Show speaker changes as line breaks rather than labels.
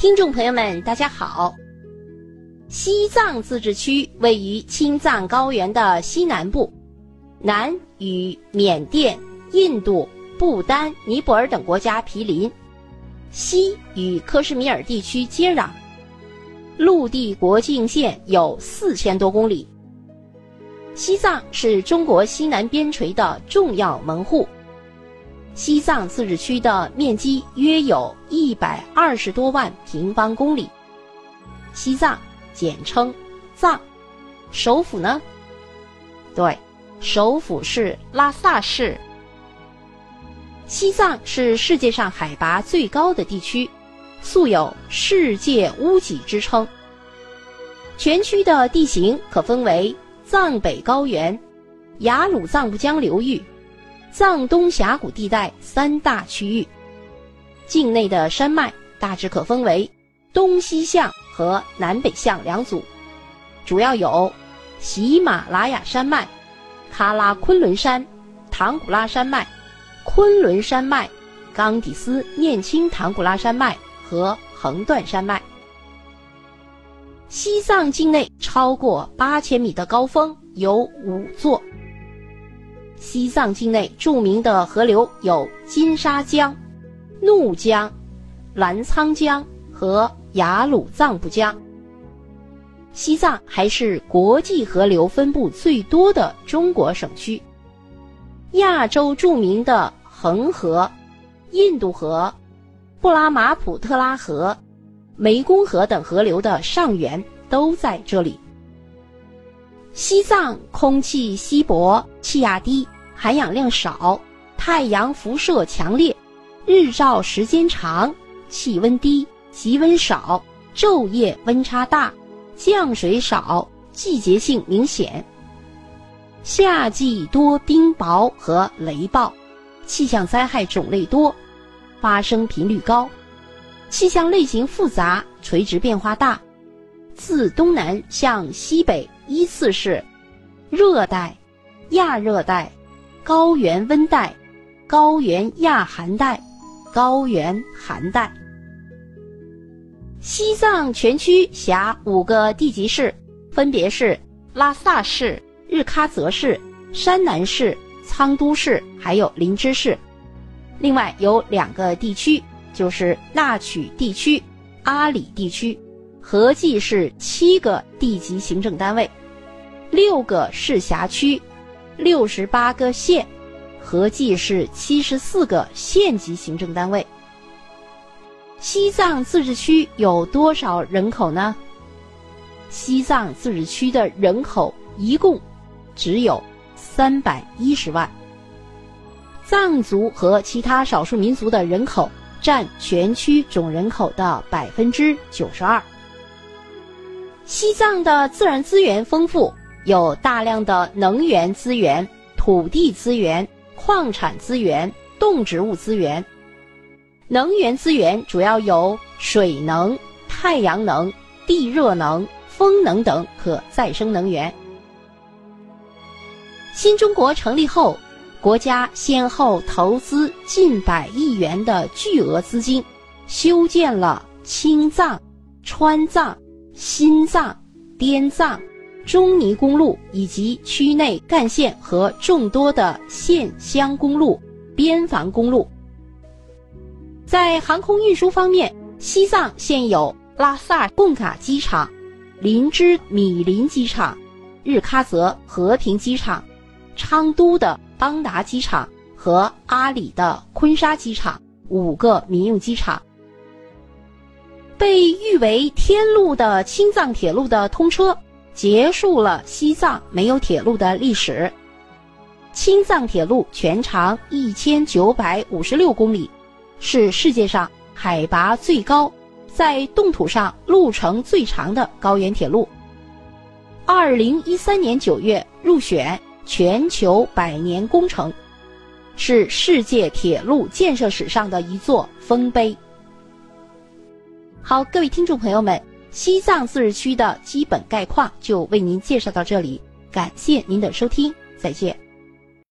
听众朋友们，大家好。西藏自治区位于青藏高原的西南部，南与缅甸、印度、不丹、尼泊尔等国家毗邻，西与克什米尔地区接壤，陆地国境线有四千多公里。西藏是中国西南边陲的重要门户。西藏自治区的面积约有一百二十多万平方公里。西藏简称藏，首府呢？对，首府是拉萨市。西藏是世界上海拔最高的地区，素有“世界屋脊”之称。全区的地形可分为藏北高原、雅鲁藏布江流域。藏东峡谷地带三大区域，境内的山脉大致可分为东西向和南北向两组，主要有喜马拉雅山脉、喀拉昆仑山、唐古拉山脉、昆仑山脉、冈底斯念青唐古拉山脉和横断山脉。西藏境内超过八千米的高峰有五座。西藏境内著名的河流有金沙江、怒江、澜沧江和雅鲁藏布江。西藏还是国际河流分布最多的中国省区，亚洲著名的恒河、印度河、布拉马普特拉河、湄公河等河流的上源都在这里。西藏空气稀薄，气压低，含氧量少，太阳辐射强烈，日照时间长，气温低，极温少，昼夜温差大，降水少，季节性明显。夏季多冰雹和雷暴，气象灾害种类多，发生频率高，气象类型复杂，垂直变化大。自东南向西北依次是热带、亚热带、高原温带、高原亚寒带、高原寒带。西藏全区辖五个地级市，分别是拉萨市、日喀则市、山南市、昌都市，还有林芝市。另外有两个地区，就是纳曲地区、阿里地区。合计是七个地级行政单位，六个市辖区，六十八个县，合计是七十四个县级行政单位。西藏自治区有多少人口呢？西藏自治区的人口一共只有三百一十万，藏族和其他少数民族的人口占全区总人口的百分之九十二。西藏的自然资源丰富，有大量的能源资源、土地资源、矿产资源、动植物资源。能源资源主要有水能、太阳能、地热能、风能等可再生能源。新中国成立后，国家先后投资近百亿元的巨额资金，修建了青藏、川藏。新藏、滇藏、中尼公路以及区内干线和众多的县乡公路、边防公路。在航空运输方面，西藏现有拉萨贡嘎机场、林芝米林机场、日喀则和平机场、昌都的邦达机场和阿里的昆沙机场五个民用机场。被誉为天路的青藏铁路的通车，结束了西藏没有铁路的历史。青藏铁路全长一千九百五十六公里，是世界上海拔最高、在冻土上路程最长的高原铁路。二零一三年九月入选全球百年工程，是世界铁路建设史上的一座丰碑。好，各位听众朋友们，西藏自治区的基本概况就为您介绍到这里，感谢您的收听，再见。